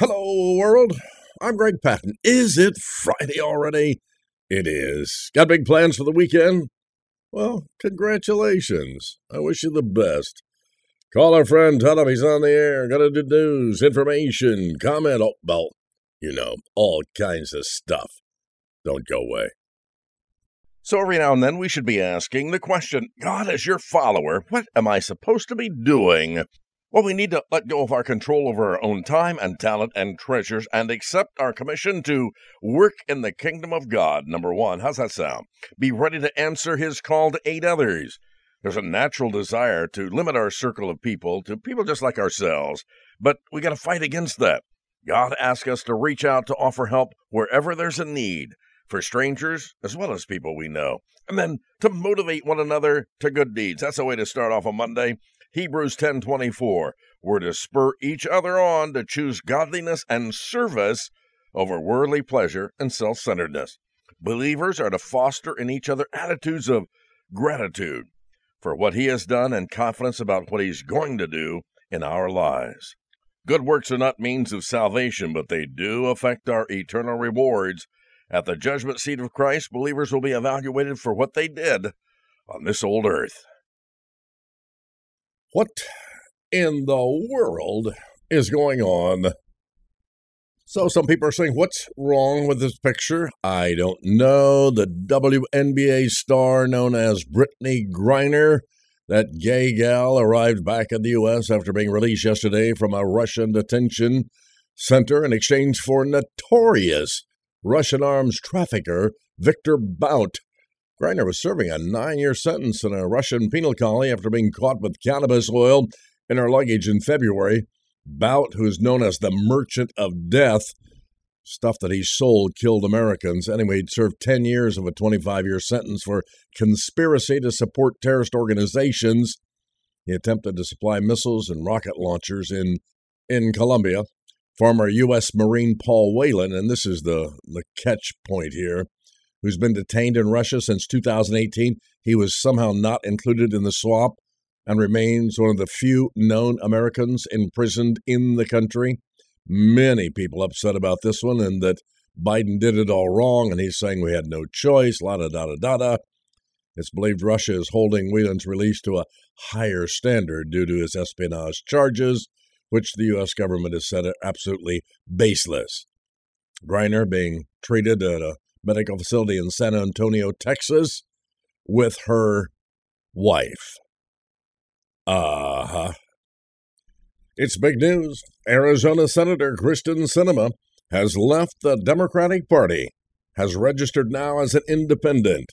Hello, world. I'm Greg Patten. Is it Friday already? It is. Got big plans for the weekend? Well, congratulations. I wish you the best. Call our friend, tell him he's on the air. Got to do news, information, comment. Oh, well, you know, all kinds of stuff. Don't go away. So every now and then we should be asking the question God, as your follower, what am I supposed to be doing? Well, we need to let go of our control over our own time and talent and treasures and accept our commission to work in the kingdom of God. Number one, how's that sound? Be ready to answer his call to aid others. There's a natural desire to limit our circle of people to people just like ourselves, but we got to fight against that. God asks us to reach out to offer help wherever there's a need for strangers as well as people we know, and then to motivate one another to good deeds. That's a way to start off a Monday. Hebrews 10:24, we're to spur each other on to choose godliness and service over worldly pleasure and self-centeredness. Believers are to foster in each other attitudes of gratitude for what he has done and confidence about what he's going to do in our lives. Good works are not means of salvation, but they do affect our eternal rewards. At the judgment seat of Christ, believers will be evaluated for what they did on this old earth. What in the world is going on? So, some people are saying, What's wrong with this picture? I don't know. The WNBA star known as Brittney Griner, that gay gal, arrived back in the U.S. after being released yesterday from a Russian detention center in exchange for notorious Russian arms trafficker Victor Bout. Griner was serving a nine year sentence in a Russian penal colony after being caught with cannabis oil in her luggage in February. Bout, who's known as the Merchant of Death, stuff that he sold killed Americans. Anyway, he'd served 10 years of a 25 year sentence for conspiracy to support terrorist organizations. He attempted to supply missiles and rocket launchers in, in Colombia. Former U.S. Marine Paul Whelan, and this is the, the catch point here, who's been detained in Russia since 2018. He was somehow not included in the swap and remains one of the few known Americans imprisoned in the country. Many people upset about this one and that Biden did it all wrong, and he's saying we had no choice, la da da da da da. It's believed Russia is holding Whelan's release to a higher standard due to his espionage charges, which the U.S. government has said are absolutely baseless. Griner being treated at a medical facility in San Antonio, Texas, with her wife. Uh huh. It's big news. Arizona Senator Kyrsten Sinema has left the Democratic Party, has registered now as an independent.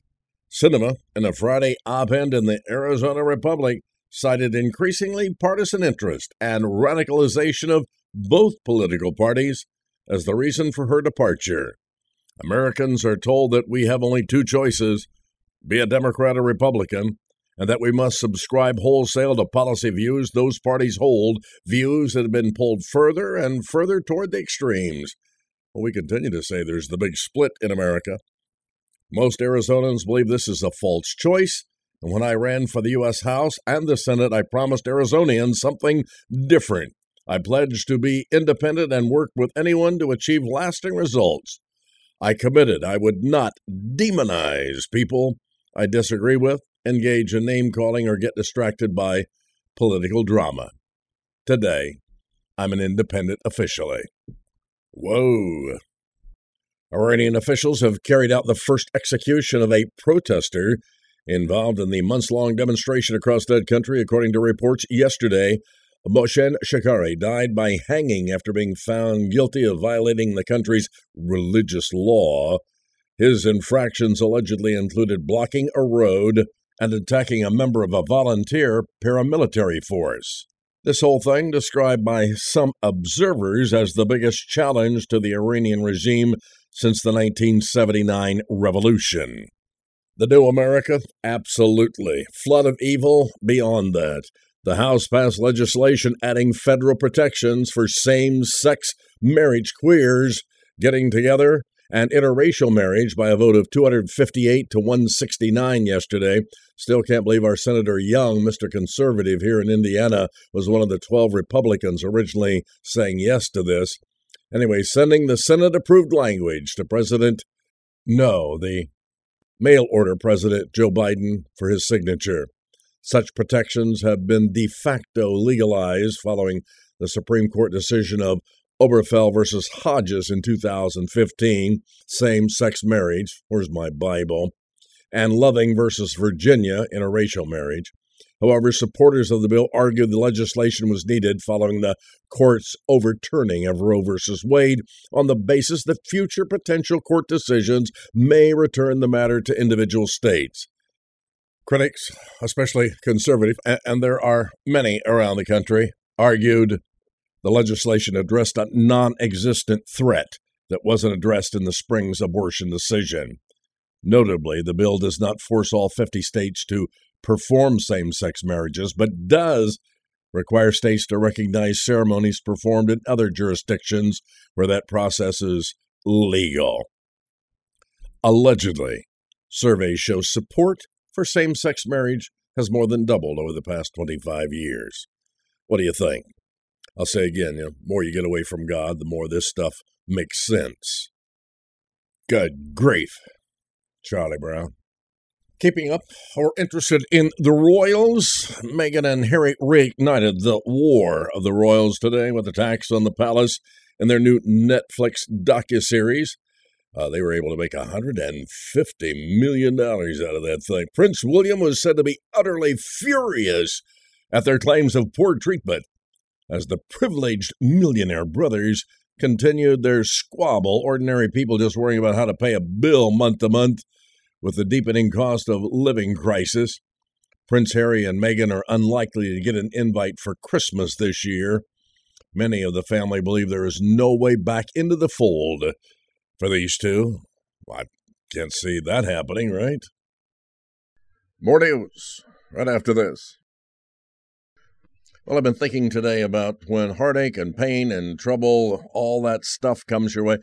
Sinema, in a Friday op ed in the Arizona Republic, cited increasingly partisan interest and radicalization of both political parties as the reason for her departure. Americans are told that we have only two choices be a Democrat or Republican, and that we must subscribe wholesale to policy views those parties hold, views that have been pulled further and further toward the extremes. Well, we continue to say there's the big split in America. Most Arizonans believe this is a false choice, and when I ran for the U.S. House and the Senate, I promised Arizonians something different. I pledged to be independent and work with anyone to achieve lasting results. I committed I would not demonize people I disagree with, engage in name calling, or get distracted by political drama. Today, I'm an independent officially. Whoa. Iranian officials have carried out the first execution of a protester involved in the months long demonstration across that country, according to reports yesterday. Mohsen Shekari died by hanging after being found guilty of violating the country's religious law. His infractions allegedly included blocking a road and attacking a member of a volunteer paramilitary force. This whole thing described by some observers as the biggest challenge to the Iranian regime since the 1979 revolution. The new America? Absolutely. Flood of evil? Beyond that. The House passed legislation adding federal protections for same sex marriage queers getting together and interracial marriage by a vote of 258 to 169 yesterday. Still can't believe our Senator Young, Mr. Conservative here in Indiana, was one of the 12 Republicans originally saying yes to this. Anyway, sending the Senate approved language to President No, the mail order President Joe Biden for his signature. Such protections have been de facto legalized following the Supreme Court decision of Obergefell versus Hodges in 2015, same sex marriage, where's my Bible, and Loving versus Virginia, in interracial marriage. However, supporters of the bill argued the legislation was needed following the court's overturning of Roe v. Wade on the basis that future potential court decisions may return the matter to individual states. Critics, especially conservative, and there are many around the country, argued the legislation addressed a non existent threat that wasn't addressed in the spring's abortion decision. Notably, the bill does not force all 50 states to perform same sex marriages, but does require states to recognize ceremonies performed in other jurisdictions where that process is legal. Allegedly, surveys show support for same sex marriage has more than doubled over the past 25 years. What do you think? I'll say again, you know, more you get away from God, the more this stuff makes sense. Good grief, Charlie Brown. Keeping up or interested in the Royals, Meghan and Harry reignited the war of the Royals today with attacks on the palace in their new Netflix docuseries. Uh, they were able to make $150 million out of that thing. Prince William was said to be utterly furious at their claims of poor treatment as the privileged millionaire brothers continued their squabble. Ordinary people just worrying about how to pay a bill month to month with the deepening cost of living crisis, Prince Harry and Meghan are unlikely to get an invite for Christmas this year. Many of the family believe there is no way back into the fold for these two. I can't see that happening, right? More news right after this. Well, I've been thinking today about when heartache and pain and trouble, all that stuff comes your way.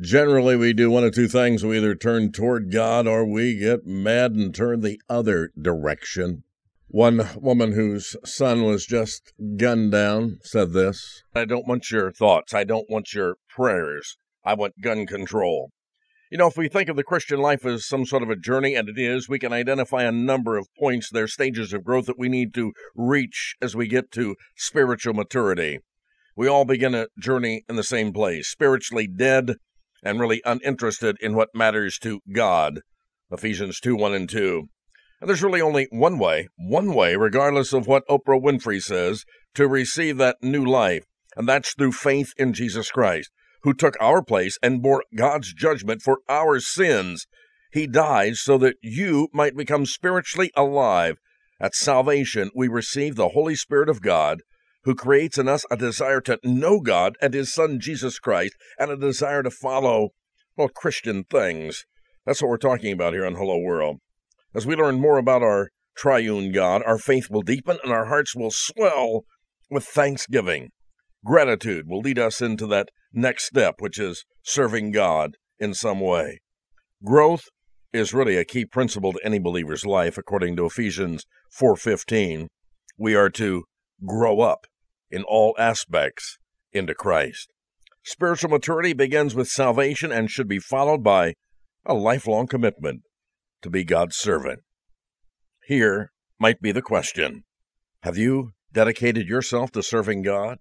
Generally, we do one of two things. We either turn toward God or we get mad and turn the other direction. One woman whose son was just gunned down said this I don't want your thoughts. I don't want your prayers. I want gun control. You know, if we think of the Christian life as some sort of a journey, and it is, we can identify a number of points, there stages of growth that we need to reach as we get to spiritual maturity. We all begin a journey in the same place, spiritually dead and really uninterested in what matters to God. Ephesians 2 1 and 2. And there's really only one way, one way, regardless of what Oprah Winfrey says, to receive that new life, and that's through faith in Jesus Christ, who took our place and bore God's judgment for our sins. He died so that you might become spiritually alive. At salvation, we receive the Holy Spirit of God who creates in us a desire to know God and His Son Jesus Christ, and a desire to follow, well, Christian things. That's what we're talking about here on Hello World. As we learn more about our triune God, our faith will deepen and our hearts will swell with thanksgiving. Gratitude will lead us into that next step, which is serving God in some way. Growth is really a key principle to any believer's life according to Ephesians 4:15. We are to grow up in all aspects into Christ. Spiritual maturity begins with salvation and should be followed by a lifelong commitment to be God's servant. Here might be the question Have you dedicated yourself to serving God?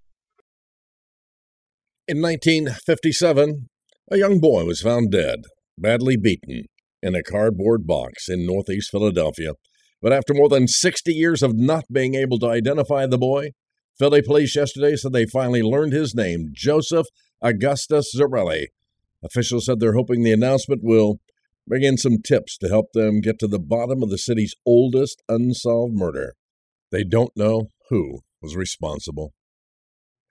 In 1957, a young boy was found dead, badly beaten, in a cardboard box in northeast Philadelphia. But after more than 60 years of not being able to identify the boy, Philly police yesterday said they finally learned his name, Joseph Augustus Zarelli. Officials said they're hoping the announcement will bring in some tips to help them get to the bottom of the city's oldest unsolved murder. They don't know who was responsible.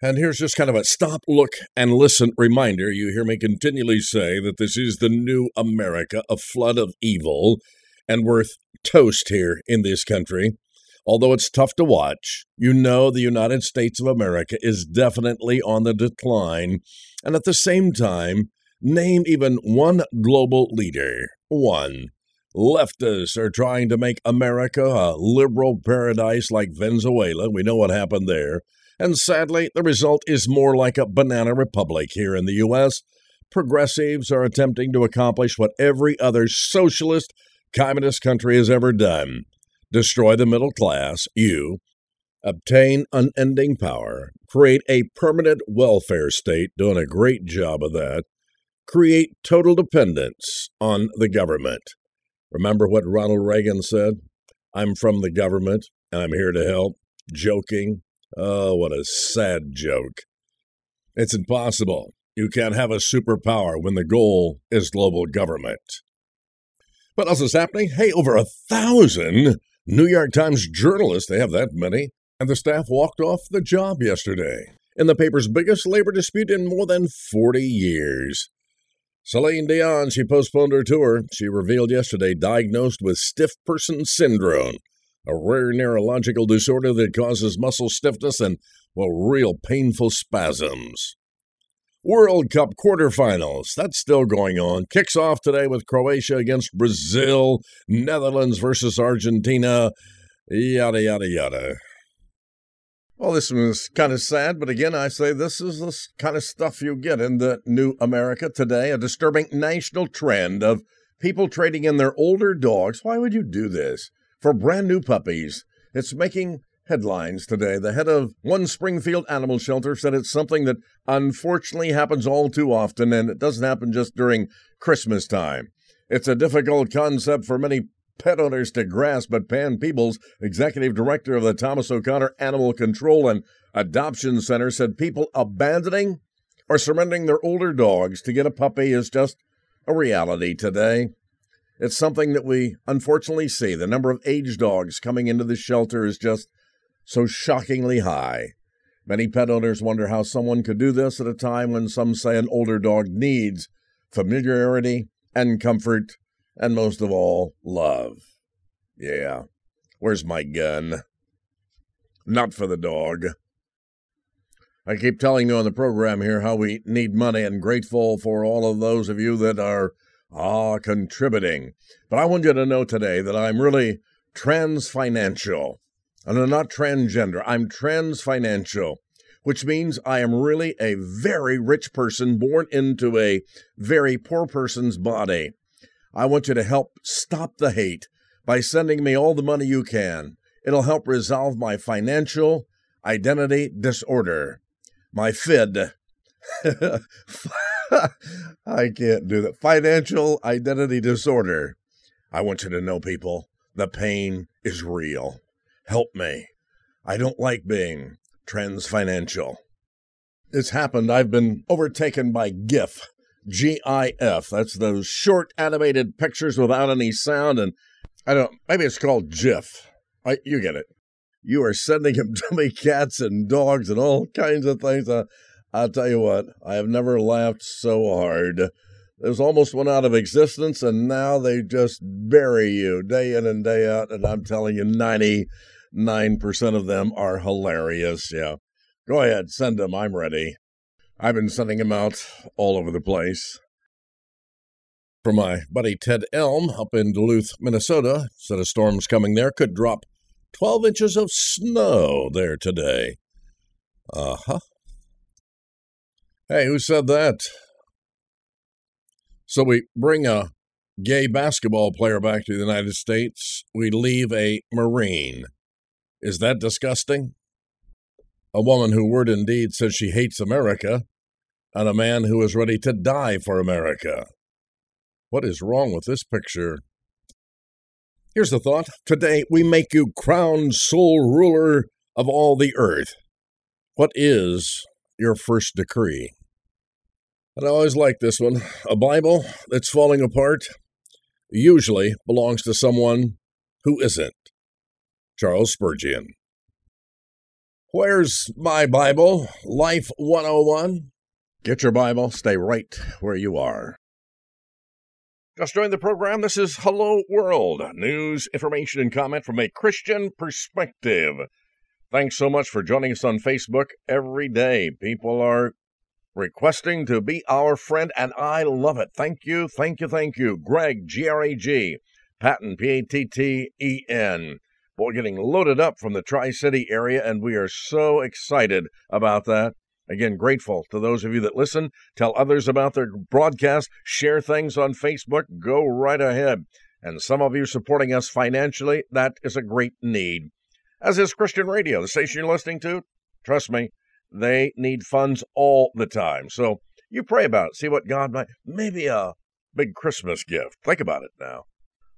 And here's just kind of a stop, look, and listen reminder. You hear me continually say that this is the new America, a flood of evil, and worth toast here in this country. Although it's tough to watch, you know the United States of America is definitely on the decline. And at the same time, name even one global leader. One. Leftists are trying to make America a liberal paradise like Venezuela. We know what happened there. And sadly, the result is more like a banana republic here in the U.S. Progressives are attempting to accomplish what every other socialist, communist country has ever done destroy the middle class, you, obtain unending power, create a permanent welfare state, doing a great job of that, create total dependence on the government. Remember what Ronald Reagan said? I'm from the government and I'm here to help. Joking. Oh, what a sad joke. It's impossible. You can't have a superpower when the goal is global government. What else is happening? Hey, over a thousand New York Times journalists, they have that many, and the staff walked off the job yesterday in the paper's biggest labor dispute in more than 40 years. Celine Dion, she postponed her tour. She revealed yesterday diagnosed with stiff person syndrome, a rare neurological disorder that causes muscle stiffness and, well, real painful spasms. World Cup quarterfinals. That's still going on. Kicks off today with Croatia against Brazil, Netherlands versus Argentina, yada, yada, yada. Well, this was kind of sad, but again, I say this is the kind of stuff you get in the new America today a disturbing national trend of people trading in their older dogs. Why would you do this? For brand new puppies. It's making headlines today. The head of one Springfield animal shelter said it's something that unfortunately happens all too often, and it doesn't happen just during Christmas time. It's a difficult concept for many pet owners to grasp, but Pam Peebles, executive director of the Thomas O'Connor Animal Control and Adoption Center, said people abandoning or surrendering their older dogs to get a puppy is just a reality today. It's something that we unfortunately see. The number of aged dogs coming into the shelter is just so shockingly high. Many pet owners wonder how someone could do this at a time when some say an older dog needs familiarity and comfort, and most of all, love. Yeah, where's my gun? Not for the dog. I keep telling you on the program here how we need money and grateful for all of those of you that are ah contributing. But I want you to know today that I'm really trans financial. And I'm not transgender, I'm trans financial, which means I am really a very rich person born into a very poor person's body. I want you to help stop the hate by sending me all the money you can. It'll help resolve my financial identity disorder. My FID. I can't do that. Financial identity disorder. I want you to know, people, the pain is real. Help me. I don't like being trans financial. It's happened. I've been overtaken by GIF. GIF. That's those short animated pictures without any sound. And I don't, maybe it's called GIF. I, you get it. You are sending him dummy cats and dogs and all kinds of things. Uh, I'll tell you what, I have never laughed so hard. This almost went out of existence, and now they just bury you day in and day out. And I'm telling you, 99% of them are hilarious. Yeah. Go ahead, send them. I'm ready. I've been sending them out all over the place. For my buddy Ted Elm up in Duluth, Minnesota, said a storm's coming there, could drop 12 inches of snow there today. Uh huh. Hey, who said that? So we bring a gay basketball player back to the United States. We leave a Marine. Is that disgusting? A woman who word and deed says she hates America, and a man who is ready to die for America. What is wrong with this picture? Here's the thought. Today we make you crowned sole ruler of all the earth. What is your first decree? And I always like this one. A Bible that's falling apart usually belongs to someone who isn't. Charles Spurgeon. Where's my Bible? Life 101? Get your Bible, stay right where you are. Just joined the program. This is Hello World news, information, and comment from a Christian perspective. Thanks so much for joining us on Facebook every day. People are requesting to be our friend, and I love it. Thank you, thank you, thank you. Greg, G R A G, Patten, P A T T E N. Boy, getting loaded up from the Tri City area, and we are so excited about that. Again, grateful to those of you that listen. Tell others about their broadcast. Share things on Facebook. Go right ahead. And some of you supporting us financially, that is a great need. As is Christian Radio, the station you're listening to. Trust me, they need funds all the time. So you pray about it. See what God might, maybe a big Christmas gift. Think about it now.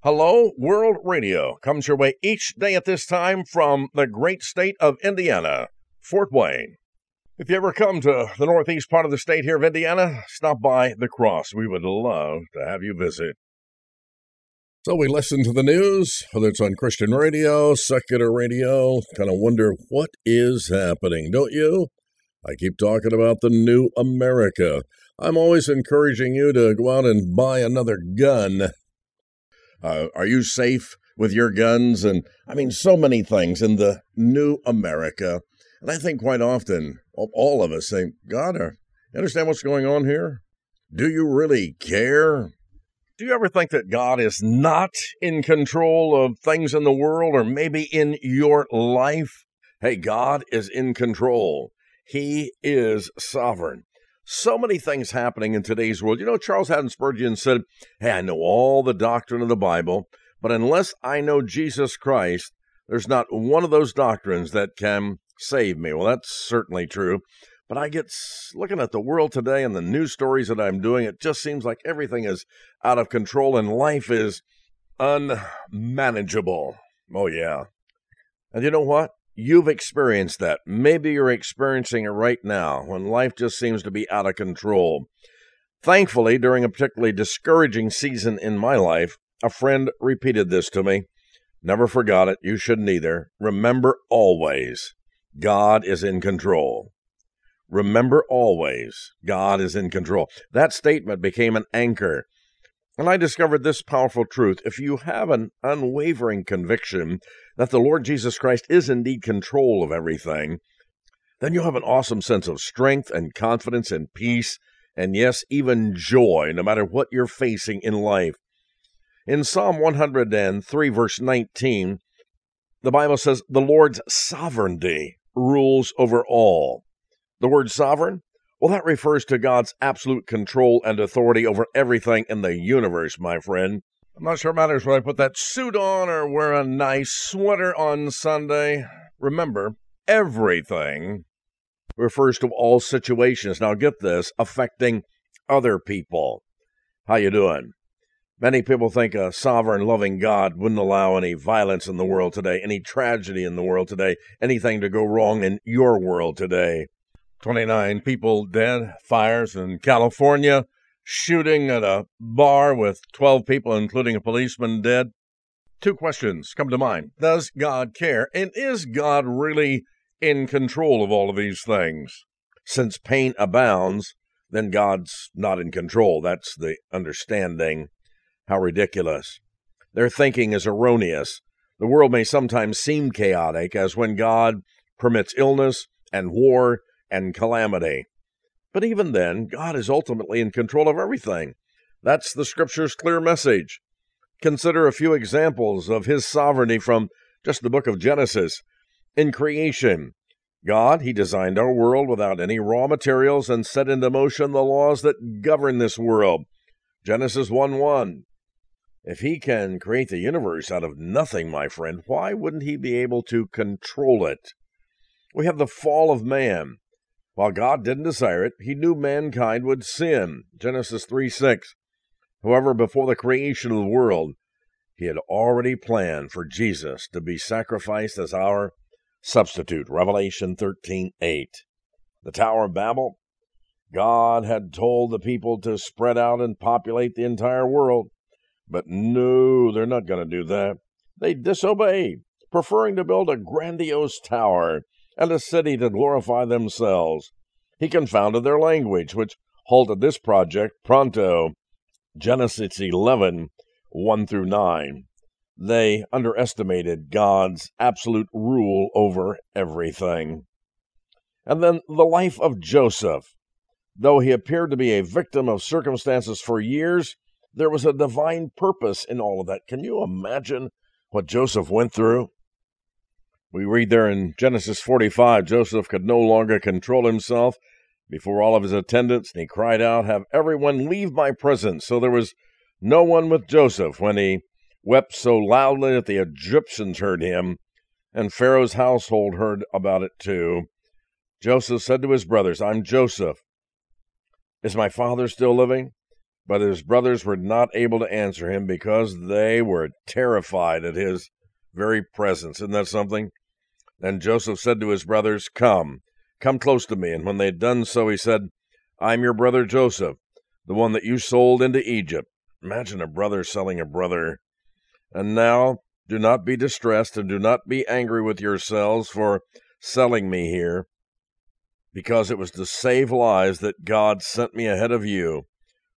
Hello, World Radio comes your way each day at this time from the great state of Indiana, Fort Wayne. If you ever come to the northeast part of the state here of Indiana, stop by the cross. We would love to have you visit. So we listen to the news, whether it's on Christian radio, secular radio, kind of wonder what is happening, don't you? I keep talking about the new America. I'm always encouraging you to go out and buy another gun. Uh, are you safe with your guns? And I mean, so many things in the new America. And I think quite often, all of us think, God, uh, you understand what's going on here? Do you really care? Do you ever think that God is not in control of things in the world or maybe in your life? Hey, God is in control. He is sovereign. So many things happening in today's world. You know, Charles Haddon Spurgeon said, Hey, I know all the doctrine of the Bible, but unless I know Jesus Christ, there's not one of those doctrines that can save me. Well, that's certainly true. But I get looking at the world today and the news stories that I'm doing, it just seems like everything is out of control and life is unmanageable. Oh, yeah. And you know what? You've experienced that. Maybe you're experiencing it right now when life just seems to be out of control. Thankfully, during a particularly discouraging season in my life, a friend repeated this to me. Never forgot it. You shouldn't either. Remember always, God is in control. Remember always, God is in control. That statement became an anchor and I discovered this powerful truth. If you have an unwavering conviction that the Lord Jesus Christ is indeed control of everything, then you'll have an awesome sense of strength and confidence and peace, and yes, even joy, no matter what you're facing in life. In Psalm 103, verse 19, the Bible says, The Lord's sovereignty rules over all. The word sovereign well, that refers to God's absolute control and authority over everything in the universe, my friend. I'm not sure it matters whether I put that suit on or wear a nice sweater on Sunday. Remember, everything refers to all situations. Now get this, affecting other people. How you doing? Many people think a sovereign, loving God wouldn't allow any violence in the world today, any tragedy in the world today, anything to go wrong in your world today. 29 people dead, fires in California, shooting at a bar with 12 people, including a policeman, dead. Two questions come to mind. Does God care? And is God really in control of all of these things? Since pain abounds, then God's not in control. That's the understanding. How ridiculous. Their thinking is erroneous. The world may sometimes seem chaotic, as when God permits illness and war and calamity. But even then, God is ultimately in control of everything. That's the Scripture's clear message. Consider a few examples of His sovereignty from just the book of Genesis. In creation, God, He designed our world without any raw materials and set into motion the laws that govern this world. Genesis 1 1. If He can create the universe out of nothing, my friend, why wouldn't He be able to control it? We have the fall of man. While God didn't desire it, he knew mankind would sin. Genesis 3 6. However, before the creation of the world, he had already planned for Jesus to be sacrificed as our substitute. Revelation 13 8. The Tower of Babel. God had told the people to spread out and populate the entire world. But no, they're not going to do that. They disobeyed, preferring to build a grandiose tower and a city to glorify themselves. He confounded their language, which halted this project pronto. Genesis 11, 1 through 9. They underestimated God's absolute rule over everything. And then the life of Joseph. Though he appeared to be a victim of circumstances for years, there was a divine purpose in all of that. Can you imagine what Joseph went through? We read there in Genesis 45 Joseph could no longer control himself before all of his attendants, and he cried out, Have everyone leave my presence. So there was no one with Joseph when he wept so loudly that the Egyptians heard him, and Pharaoh's household heard about it too. Joseph said to his brothers, I'm Joseph. Is my father still living? But his brothers were not able to answer him because they were terrified at his very presence. Isn't that something? Then Joseph said to his brothers, Come, come close to me. And when they had done so, he said, I'm your brother Joseph, the one that you sold into Egypt. Imagine a brother selling a brother. And now do not be distressed and do not be angry with yourselves for selling me here, because it was to save lives that God sent me ahead of you.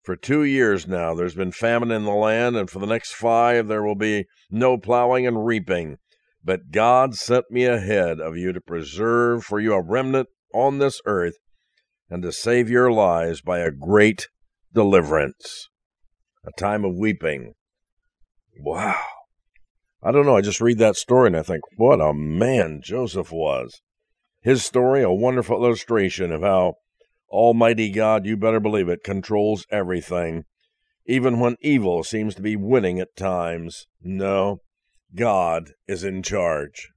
For two years now there's been famine in the land, and for the next five there will be no plowing and reaping. But God sent me ahead of you to preserve for you a remnant on this earth and to save your lives by a great deliverance. A time of weeping. Wow. I don't know. I just read that story and I think, what a man Joseph was. His story, a wonderful illustration of how Almighty God, you better believe it, controls everything, even when evil seems to be winning at times. No, God is in charge.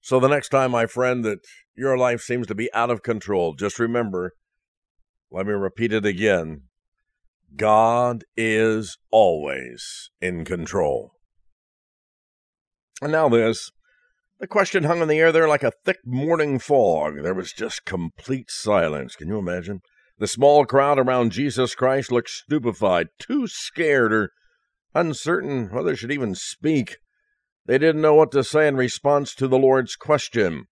So the next time, my friend, that your life seems to be out of control, just remember, let me repeat it again God is always in control. And now this. The question hung in the air there like a thick morning fog. There was just complete silence. Can you imagine? The small crowd around Jesus Christ looked stupefied, too scared or uncertain whether should even speak. They didn't know what to say in response to the Lord's question.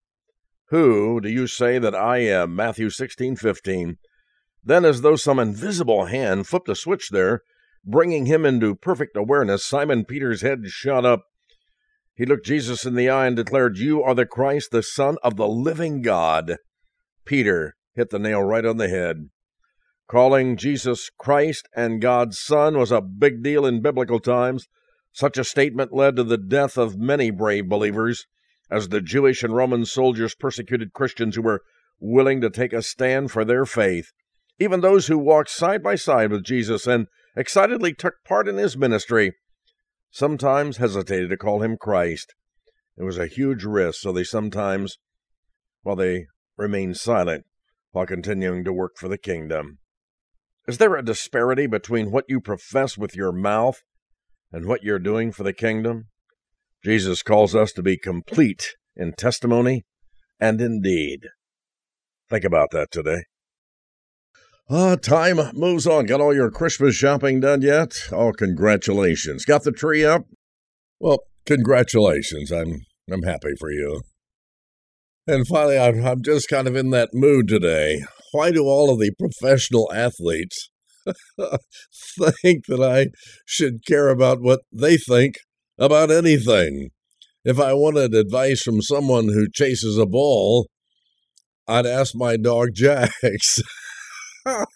Who do you say that I am? Matthew sixteen fifteen. Then, as though some invisible hand flipped a switch there, bringing him into perfect awareness, Simon Peter's head shot up. He looked Jesus in the eye and declared, You are the Christ, the Son of the living God. Peter hit the nail right on the head. Calling Jesus Christ and God's Son was a big deal in biblical times. Such a statement led to the death of many brave believers, as the Jewish and Roman soldiers persecuted Christians who were willing to take a stand for their faith. Even those who walked side by side with Jesus and excitedly took part in his ministry sometimes hesitated to call him Christ. It was a huge risk, so they sometimes, while well, they remained silent while continuing to work for the kingdom. Is there a disparity between what you profess with your mouth and what you're doing for the kingdom? Jesus calls us to be complete in testimony and in deed. Think about that today. Ah, uh, time moves on. Got all your Christmas shopping done yet? Oh, congratulations. Got the tree up? Well, congratulations. I'm I'm happy for you. And finally, I'm, I'm just kind of in that mood today why do all of the professional athletes think that I should care about what they think about anything? If I wanted advice from someone who chases a ball, I'd ask my dog Jax.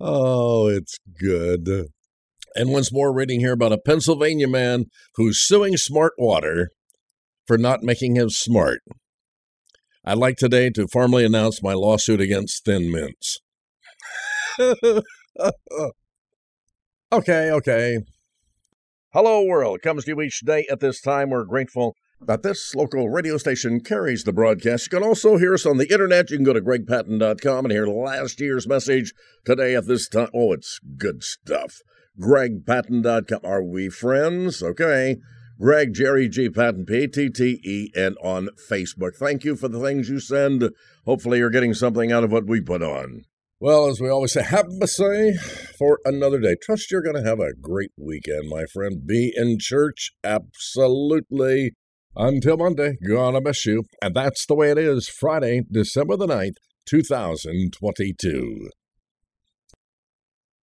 oh, it's good. And once more, reading here about a Pennsylvania man who's suing Smart Water for not making him smart. I'd like today to formally announce my lawsuit against Thin Mints. okay, okay. Hello, world comes to you each day at this time. We're grateful that this local radio station carries the broadcast. You can also hear us on the internet. You can go to gregpatten.com and hear last year's message today at this time. Oh, it's good stuff. gregpatten.com. Are we friends? Okay. Greg, Jerry G. Patten, P T T E N on Facebook. Thank you for the things you send. Hopefully, you're getting something out of what we put on. Well, as we always say, have a say for another day. Trust you're going to have a great weekend, my friend. Be in church, absolutely. Until Monday, gonna miss you. And that's the way it is. Friday, December the 9th, 2022.